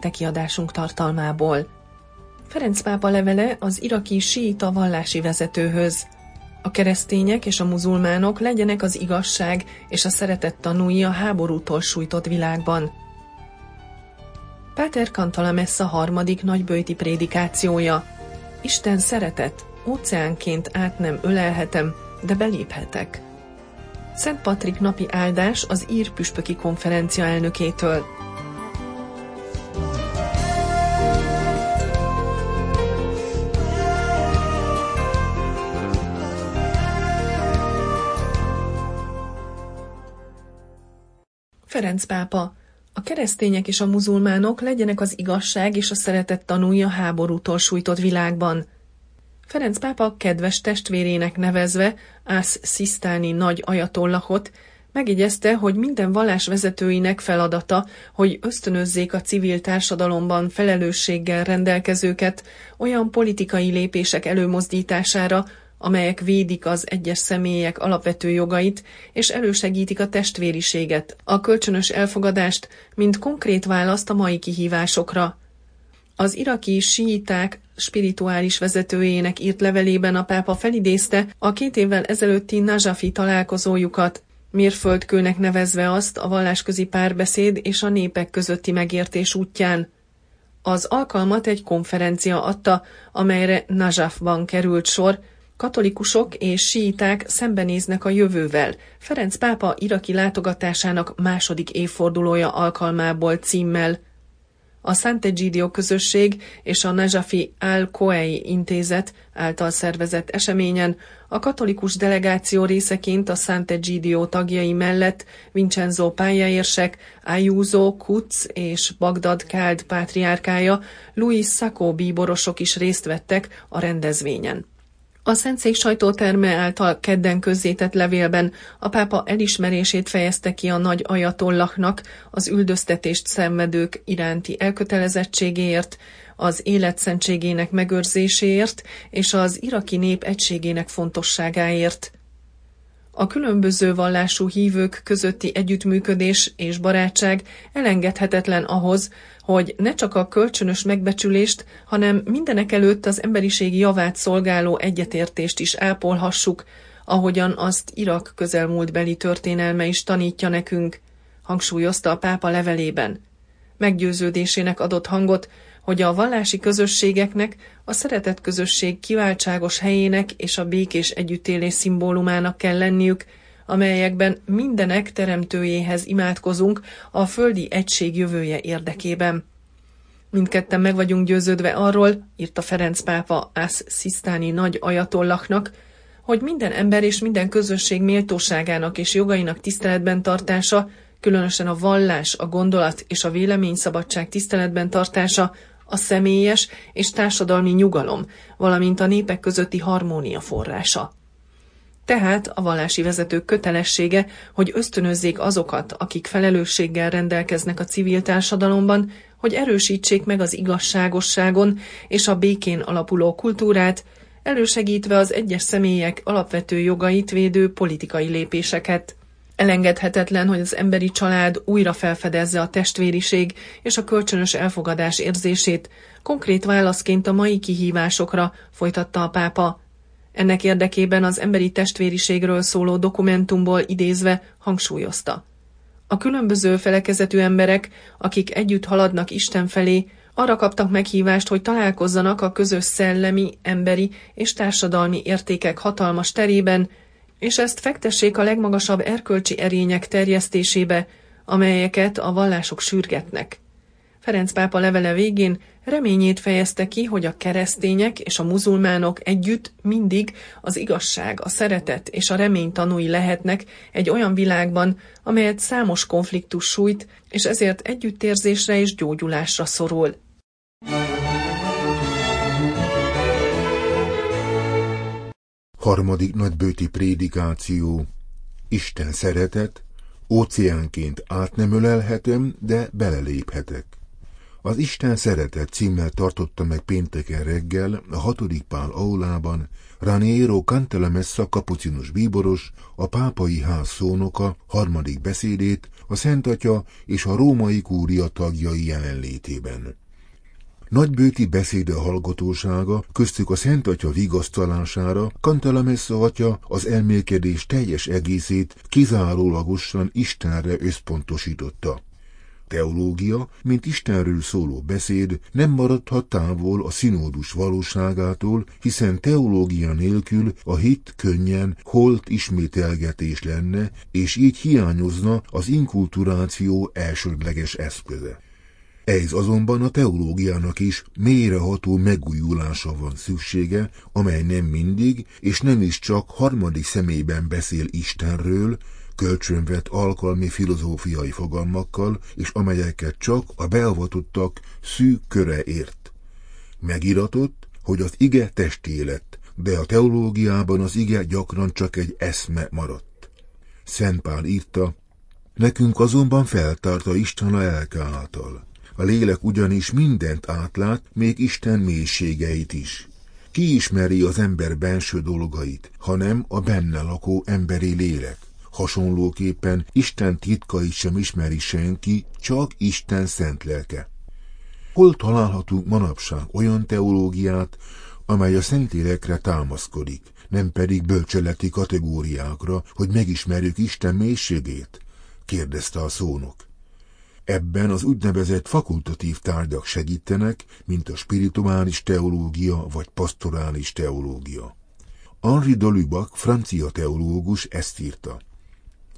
Pénteki adásunk tartalmából. Ferenc pápa levele az iraki síita vallási vezetőhöz. A keresztények és a muzulmánok legyenek az igazság és a szeretet tanúi a háborútól sújtott világban. Páter Kantalamessa harmadik nagybőti prédikációja. Isten szeretet, óceánként át nem ölelhetem, de beléphetek. Szent Patrik napi áldás az ír püspöki konferencia elnökétől. Ferenc pápa, a keresztények és a muzulmánok legyenek az igazság és a szeretet tanúja háborútól sújtott világban. Ferenc pápa kedves testvérének nevezve Ász Szisztáni nagy ajatollahot megjegyezte, hogy minden vallás vezetőinek feladata, hogy ösztönözzék a civil társadalomban felelősséggel rendelkezőket olyan politikai lépések előmozdítására, amelyek védik az egyes személyek alapvető jogait, és elősegítik a testvériséget, a kölcsönös elfogadást, mint konkrét választ a mai kihívásokra. Az iraki síiták spirituális vezetőjének írt levelében a pápa felidézte a két évvel ezelőtti Najafi találkozójukat, mérföldkőnek nevezve azt a vallásközi párbeszéd és a népek közötti megértés útján. Az alkalmat egy konferencia adta, amelyre Najafban került sor, Katolikusok és síiták szembenéznek a jövővel. Ferenc pápa iraki látogatásának második évfordulója alkalmából címmel. A Sant'Egidio közösség és a Najafi al-Koei intézet által szervezett eseményen a katolikus delegáció részeként a Sant'Egidio tagjai mellett Vincenzo pályaérsek, Ayuso Kutz és Bagdad Káld pátriárkája, Luis Sacco bíborosok is részt vettek a rendezvényen. A Szentszék sajtóterme által kedden közzétett levélben a pápa elismerését fejezte ki a nagy ajatollaknak az üldöztetést szenvedők iránti elkötelezettségéért, az életszentségének megőrzéséért és az iraki nép egységének fontosságáért. A különböző vallású hívők közötti együttműködés és barátság elengedhetetlen ahhoz, hogy ne csak a kölcsönös megbecsülést, hanem mindenek előtt az emberiség javát szolgáló egyetértést is ápolhassuk, ahogyan azt Irak közelmúltbeli történelme is tanítja nekünk, hangsúlyozta a pápa levelében. Meggyőződésének adott hangot, hogy a vallási közösségeknek a szeretett közösség kiváltságos helyének és a békés együttélés szimbólumának kell lenniük, amelyekben mindenek teremtőjéhez imádkozunk a földi egység jövője érdekében. Mindketten meg vagyunk győződve arról, írta Ferenc pápa Ász Szisztáni nagy ajatollaknak, hogy minden ember és minden közösség méltóságának és jogainak tiszteletben tartása, különösen a vallás, a gondolat és a véleményszabadság tiszteletben tartása a személyes és társadalmi nyugalom, valamint a népek közötti harmónia forrása. Tehát a vallási vezetők kötelessége, hogy ösztönözzék azokat, akik felelősséggel rendelkeznek a civil társadalomban, hogy erősítsék meg az igazságosságon és a békén alapuló kultúrát, elősegítve az egyes személyek alapvető jogait védő politikai lépéseket. Elengedhetetlen, hogy az emberi család újra felfedezze a testvériség és a kölcsönös elfogadás érzését, konkrét válaszként a mai kihívásokra, folytatta a pápa. Ennek érdekében az emberi testvériségről szóló dokumentumból idézve hangsúlyozta. A különböző felekezetű emberek, akik együtt haladnak Isten felé, arra kaptak meghívást, hogy találkozzanak a közös szellemi, emberi és társadalmi értékek hatalmas terében, és ezt fektessék a legmagasabb erkölcsi erények terjesztésébe, amelyeket a vallások sürgetnek. Ferenc pápa levele végén reményét fejezte ki, hogy a keresztények és a muzulmánok együtt mindig az igazság, a szeretet és a remény tanúi lehetnek egy olyan világban, amelyet számos konfliktus sújt, és ezért együttérzésre és gyógyulásra szorul. Harmadik nagybőti prédikáció. Isten szeretet, óceánként át nem de beleléphetek. Az Isten szeretet címmel tartotta meg pénteken reggel a hatodik pál aulában Raniero Cantalamessa kapucinus bíboros, a pápai ház szónoka harmadik beszédét a Szent és a római kúria tagjai jelenlétében. Nagybőti beszéde hallgatósága, köztük a Szent Atya vigasztalására, Cantalamessa atya az elmélkedés teljes egészét kizárólagosan Istenre összpontosította teológia, mint Istenről szóló beszéd nem maradhat távol a színódus valóságától, hiszen teológia nélkül a hit könnyen holt ismételgetés lenne, és így hiányozna az inkulturáció elsődleges eszköze. Ez azonban a teológiának is mélyreható megújulása van szüksége, amely nem mindig, és nem is csak harmadik személyben beszél Istenről, kölcsönvett alkalmi filozófiai fogalmakkal, és amelyeket csak a beavatottak szűk köre ért. Megiratott, hogy az ige testé lett, de a teológiában az ige gyakran csak egy eszme maradt. Szent Pál írta, nekünk azonban feltárta Isten a lelke által. A lélek ugyanis mindent átlát, még Isten mélységeit is. Ki ismeri az ember benső dolgait, hanem a benne lakó emberi lélek. Hasonlóképpen Isten titkait sem ismeri senki, csak Isten szent lelke. Hol találhatunk manapság olyan teológiát, amely a szentélekre támaszkodik, nem pedig bölcseleti kategóriákra, hogy megismerjük Isten mélységét? kérdezte a szónok. Ebben az úgynevezett fakultatív tárgyak segítenek, mint a spirituális teológia vagy pastorális teológia. Henri de Lubac, francia teológus ezt írta.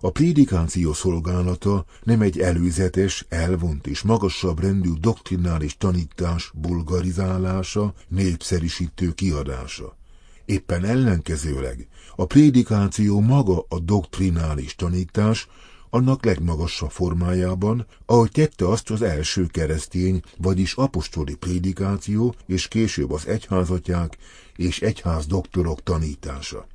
A prédikáció szolgálata nem egy előzetes, elvont és magasabb rendű doktrinális tanítás bulgarizálása, népszerűsítő kiadása. Éppen ellenkezőleg a prédikáció maga a doktrinális tanítás, annak legmagasabb formájában, ahogy tette azt az első keresztény, vagyis apostoli prédikáció, és később az egyházatják és egyház doktorok tanítása.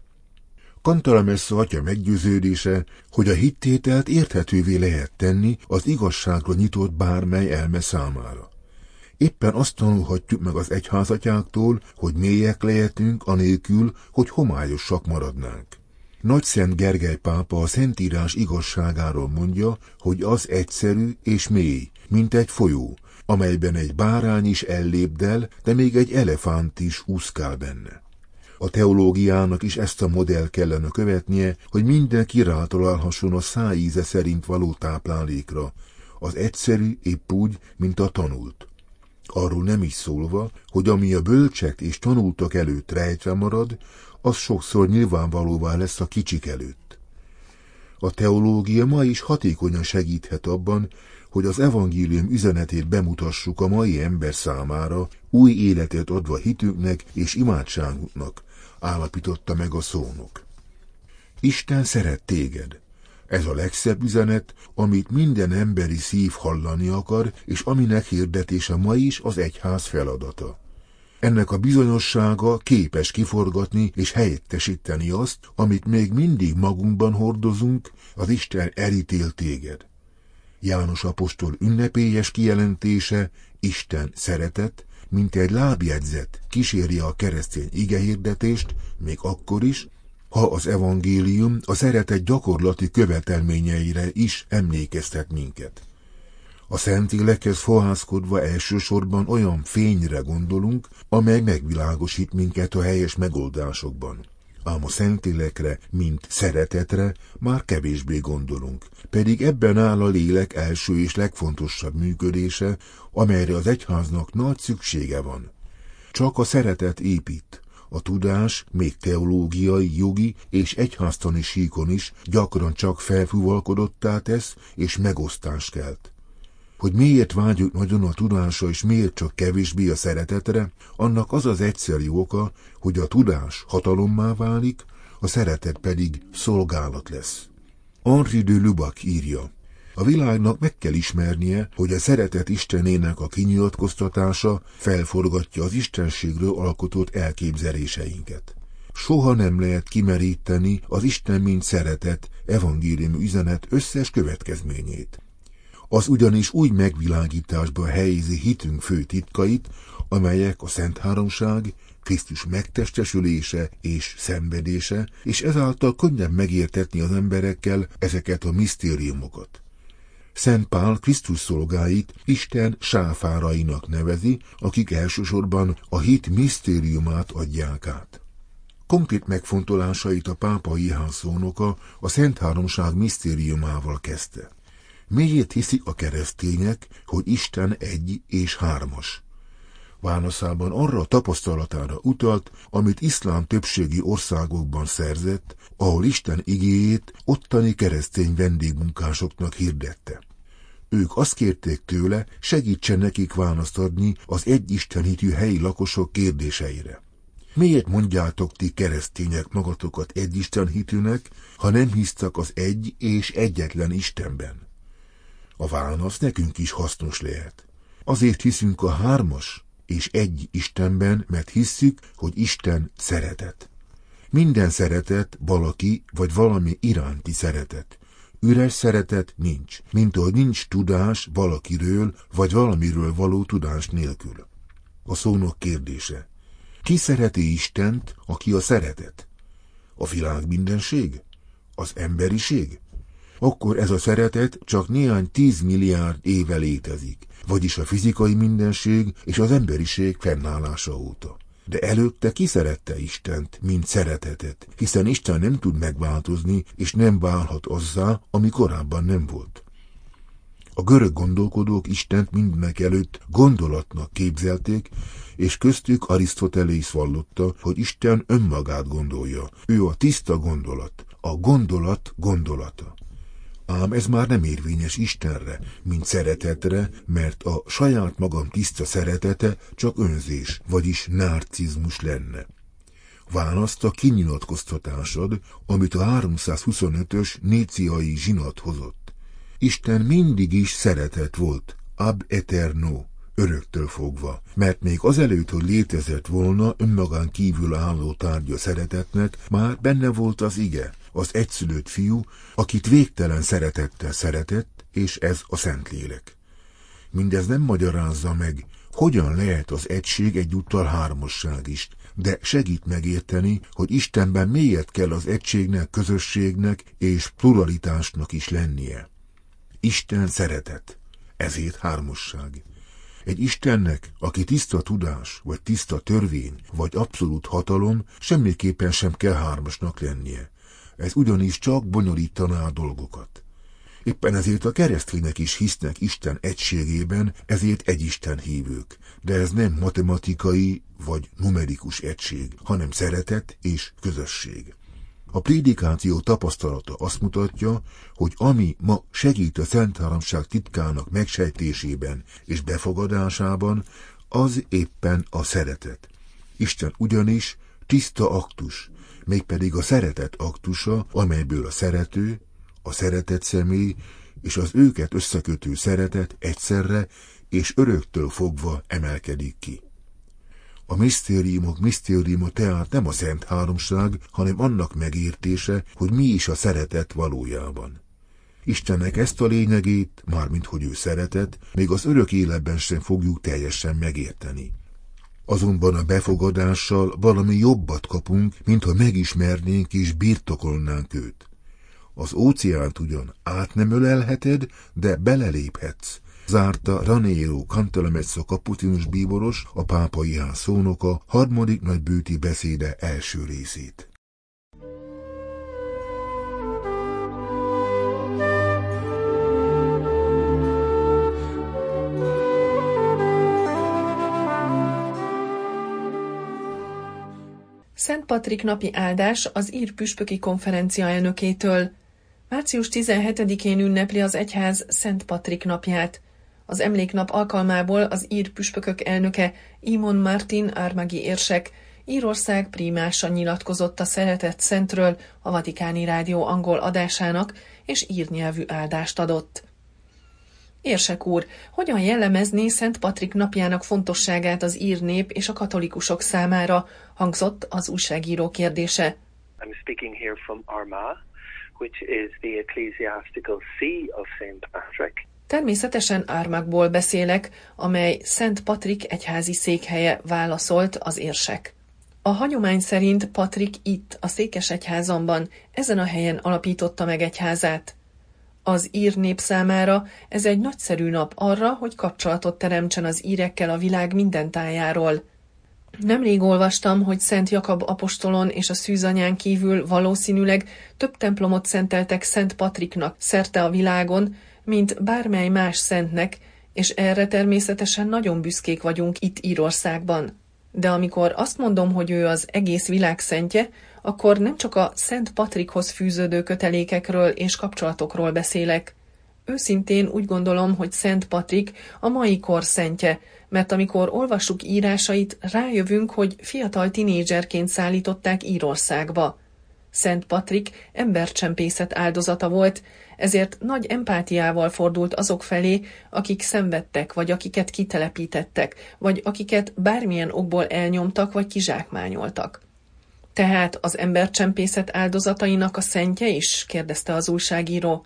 Kantalamessa atya meggyőződése, hogy a hittételt érthetővé lehet tenni az igazságra nyitott bármely elme számára. Éppen azt tanulhatjuk meg az egyházatyáktól, hogy mélyek lehetünk, anélkül, hogy homályosak maradnánk. Nagy Szent Gergely pápa a Szentírás igazságáról mondja, hogy az egyszerű és mély, mint egy folyó, amelyben egy bárány is ellépdel, de még egy elefánt is úszkál benne. A teológiának is ezt a modell kellene követnie, hogy mindenki rátalálhasson a szájíze szerint való táplálékra, az egyszerű épp úgy, mint a tanult. Arról nem is szólva, hogy ami a bölcsek és tanultak előtt rejtve marad, az sokszor nyilvánvalóvá lesz a kicsik előtt. A teológia ma is hatékonyan segíthet abban, hogy az evangélium üzenetét bemutassuk a mai ember számára, új életet adva hitünknek és imádságunknak, állapította meg a szónok. Isten szeret téged. Ez a legszebb üzenet, amit minden emberi szív hallani akar, és aminek hirdetése ma is az egyház feladata. Ennek a bizonyossága képes kiforgatni és helyettesíteni azt, amit még mindig magunkban hordozunk, az Isten elítél téged. János apostol ünnepélyes kijelentése, Isten szeretet, mint egy lábjegyzet kíséri a keresztény igehirdetést, még akkor is, ha az evangélium a szeretet gyakorlati követelményeire is emlékeztet minket. A Szentlélekhez fohászkodva elsősorban olyan fényre gondolunk, amely megvilágosít minket a helyes megoldásokban. Ám a Szentlélekre, mint szeretetre már kevésbé gondolunk, pedig ebben áll a lélek első és legfontosabb működése, amelyre az egyháznak nagy szüksége van. Csak a szeretet épít, a tudás, még teológiai, jogi és egyháztani síkon is gyakran csak felfúvalkodottá tesz és megosztást kelt. Hogy miért vágyjuk nagyon a tudásra, és miért csak kevésbé a szeretetre, annak az az egyszerű oka, hogy a tudás hatalommá válik, a szeretet pedig szolgálat lesz. Henri de Lubac írja, a világnak meg kell ismernie, hogy a szeretet Istenének a kinyilatkoztatása felforgatja az Istenségről alkotott elképzeléseinket. soha nem lehet kimeríteni az Isten mint szeretet, evangélium üzenet összes következményét. Az ugyanis úgy megvilágításba helyezi hitünk fő titkait, amelyek a Szent Háromság, Krisztus megtestesülése és szenvedése, és ezáltal könnyebb megértetni az emberekkel ezeket a misztériumokat. Szent Pál Krisztus szolgáit Isten sáfárainak nevezi, akik elsősorban a hit misztériumát adják át. Konkrét megfontolásait a pápai házszónoka a Szent Háromság misztériumával kezdte. Miért hiszik a keresztények, hogy Isten egy és hármas? Válaszában arra a tapasztalatára utalt, amit iszlám többségi országokban szerzett, ahol Isten igéjét ottani keresztény vendégmunkásoknak hirdette. Ők azt kérték tőle, segítsen nekik választ adni az egyistenhitű helyi lakosok kérdéseire. Miért mondjátok ti keresztények magatokat egyistenhitűnek, ha nem hisztek az egy és egyetlen Istenben? A válasz nekünk is hasznos lehet. Azért hiszünk a hármas és egy Istenben, mert hisszük, hogy Isten szeretet. Minden szeretet valaki vagy valami iránti szeretet. Üres szeretet nincs, mint ahogy nincs tudás valakiről vagy valamiről való tudás nélkül. A szónok kérdése. Ki szereti Istent, aki a szeretet? A világ mindenség? Az emberiség? Akkor ez a szeretet csak néhány tíz milliárd éve létezik, vagyis a fizikai mindenség és az emberiség fennállása óta. De előtte ki szerette Istent, mint szeretetet, hiszen Isten nem tud megváltozni, és nem válhat azzá, ami korábban nem volt. A görög gondolkodók Istent mindnek előtt gondolatnak képzelték, és köztük Arisztotelész vallotta, hogy Isten önmagát gondolja. Ő a tiszta gondolat, a gondolat gondolata. Ám ez már nem érvényes Istenre, mint szeretetre, mert a saját magam tiszta szeretete csak önzés, vagyis narcizmus lenne. Választ a kinyilatkoztatásod, amit a 325-ös néciai zsinat hozott. Isten mindig is szeretet volt, ab eterno, öröktől fogva, mert még azelőtt, hogy létezett volna önmagán kívül álló tárgya szeretetnek, már benne volt az ige, az egyszülött fiú, akit végtelen szeretettel szeretett, és ez a Szentlélek. Mindez nem magyarázza meg, hogyan lehet az egység egyúttal hármasság is, de segít megérteni, hogy Istenben miért kell az egységnek, közösségnek és pluralitásnak is lennie. Isten szeretet, ezért hármasság. Egy Istennek, aki tiszta tudás, vagy tiszta törvény, vagy abszolút hatalom, semmiképpen sem kell hármasnak lennie. Ez ugyanis csak bonyolítaná a dolgokat. Éppen ezért a keresztények is hisznek Isten egységében, ezért egy Isten hívők. De ez nem matematikai vagy numerikus egység, hanem szeretet és közösség. A prédikáció tapasztalata azt mutatja, hogy ami ma segít a Szent Háromság titkának megsejtésében és befogadásában, az éppen a szeretet. Isten ugyanis tiszta aktus, mégpedig a szeretet aktusa, amelyből a szerető, a szeretett személy és az őket összekötő szeretet egyszerre és öröktől fogva emelkedik ki. A misztériumok misztériuma tehát nem a Szent Háromság, hanem annak megértése, hogy mi is a szeretet valójában. Istennek ezt a lényegét, mármint hogy ő szeretet, még az örök életben sem fogjuk teljesen megérteni. Azonban a befogadással valami jobbat kapunk, mintha megismernénk és birtokolnánk őt. Az óceánt ugyan át nem ölelheted, de beleléphetsz, zárta Raniero Cantalamezzo kapucinus bíboros, a pápai ház szónoka harmadik nagybőti beszéde első részét. Szent Patrik napi áldás az ír püspöki konferencia elnökétől. Március 17-én ünnepli az egyház Szent Patrik napját. Az emléknap alkalmából az ír püspökök elnöke Imon Martin Ármagi érsek Írország primása nyilatkozott a szeretett szentről a Vatikáni Rádió angol adásának, és írnyelvű áldást adott. Érsek úr, hogyan jellemezné Szent Patrik napjának fontosságát az ír nép és a katolikusok számára, hangzott az újságíró kérdése. I'm speaking here from Armagh, which is the ecclesiastical see of St. Patrick. Természetesen Ármákból beszélek, amely Szent Patrik egyházi székhelye válaszolt az érsek. A hagyomány szerint Patrik itt, a Székesegyházamban, ezen a helyen alapította meg egyházát. Az ír nép számára ez egy nagyszerű nap arra, hogy kapcsolatot teremtsen az írekkel a világ minden tájáról. Nemrég olvastam, hogy Szent Jakab apostolon és a szűzanyán kívül valószínűleg több templomot szenteltek Szent Patriknak szerte a világon, mint bármely más szentnek, és erre természetesen nagyon büszkék vagyunk itt Írországban. De amikor azt mondom, hogy ő az egész világ szentje, akkor nem csak a Szent Patrikhoz fűződő kötelékekről és kapcsolatokról beszélek. Őszintén úgy gondolom, hogy Szent Patrik a mai kor szentje, mert amikor olvassuk írásait, rájövünk, hogy fiatal tinédzserként szállították Írországba. Szent Patrik embercsempészet áldozata volt, ezért nagy empátiával fordult azok felé, akik szenvedtek, vagy akiket kitelepítettek, vagy akiket bármilyen okból elnyomtak, vagy kizsákmányoltak. Tehát az embercsempészet áldozatainak a szentje is? kérdezte az újságíró.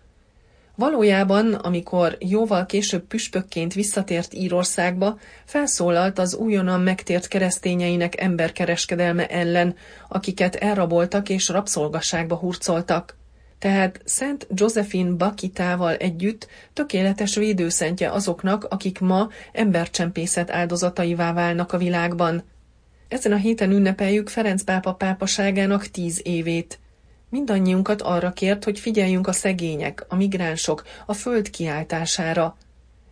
Valójában, amikor jóval később püspökként visszatért Írországba, felszólalt az újonnan megtért keresztényeinek emberkereskedelme ellen, akiket elraboltak és rabszolgasságba hurcoltak. Tehát Szent Josephine Bakitával együtt tökéletes védőszentje azoknak, akik ma embercsempészet áldozataivá válnak a világban. Ezen a héten ünnepeljük Ferenc pápa pápaságának tíz évét. Mindannyiunkat arra kért, hogy figyeljünk a szegények, a migránsok, a föld kiáltására.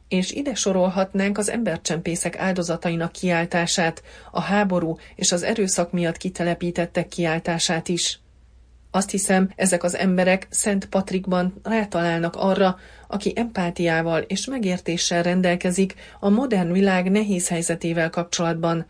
És ide sorolhatnánk az embercsempészek áldozatainak kiáltását, a háború és az erőszak miatt kitelepítettek kiáltását is. Azt hiszem, ezek az emberek Szent Patrikban rátalálnak arra, aki empátiával és megértéssel rendelkezik a modern világ nehéz helyzetével kapcsolatban,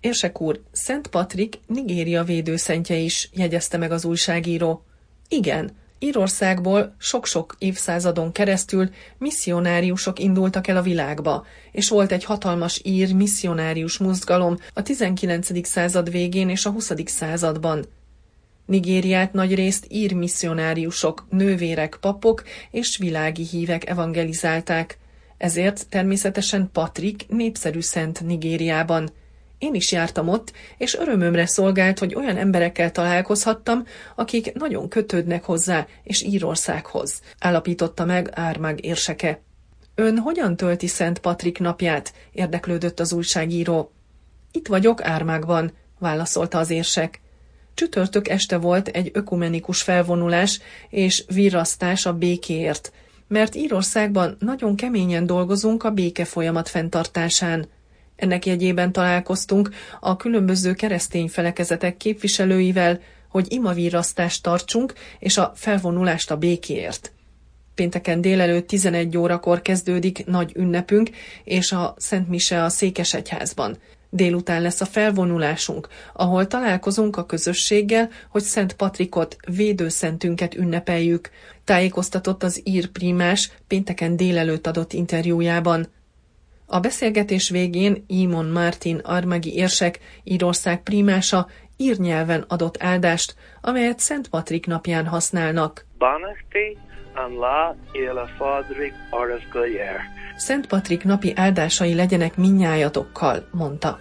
Érsek úr, Szent Patrik Nigéria védőszentje is, jegyezte meg az újságíró. Igen, Írországból sok-sok évszázadon keresztül misszionáriusok indultak el a világba, és volt egy hatalmas ír misszionárius mozgalom a 19. század végén és a 20. században. Nigériát nagyrészt ír misszionáriusok, nővérek, papok és világi hívek evangelizálták, ezért természetesen Patrik népszerű szent Nigériában – én is jártam ott, és örömömre szolgált, hogy olyan emberekkel találkozhattam, akik nagyon kötődnek hozzá és Írországhoz, állapította meg Ármág érseke. Ön hogyan tölti Szent Patrik napját? érdeklődött az újságíró. Itt vagyok Ármágban, válaszolta az érsek. Csütörtök este volt egy ökumenikus felvonulás és virrasztás a békéért, mert Írországban nagyon keményen dolgozunk a béke folyamat fenntartásán. Ennek jegyében találkoztunk a különböző keresztény felekezetek képviselőivel, hogy imavírasztást tartsunk, és a felvonulást a békéért. Pénteken délelőtt 11 órakor kezdődik nagy ünnepünk, és a Szent Mise a Székesegyházban. Délután lesz a felvonulásunk, ahol találkozunk a közösséggel, hogy Szent Patrikot, védőszentünket ünnepeljük, tájékoztatott az ír primás pénteken délelőtt adott interjújában. A beszélgetés végén Imon Martin armagi érsek, Írország prímása írnyelven adott áldást, amelyet Szent Patrik napján használnak. Szent Patrik napi áldásai legyenek minnyájatokkal, mondta.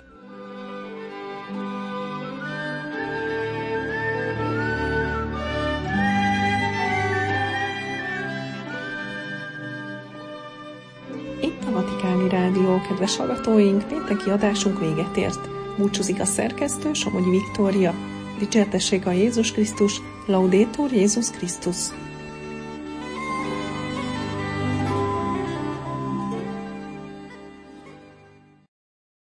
Vatikáni Rádió, kedves hallgatóink, pénteki adásunk véget ért. Búcsúzik a szerkesztő, Somogyi Viktória. Dicsértessék a Jézus Krisztus, Laudétur Jézus Krisztus.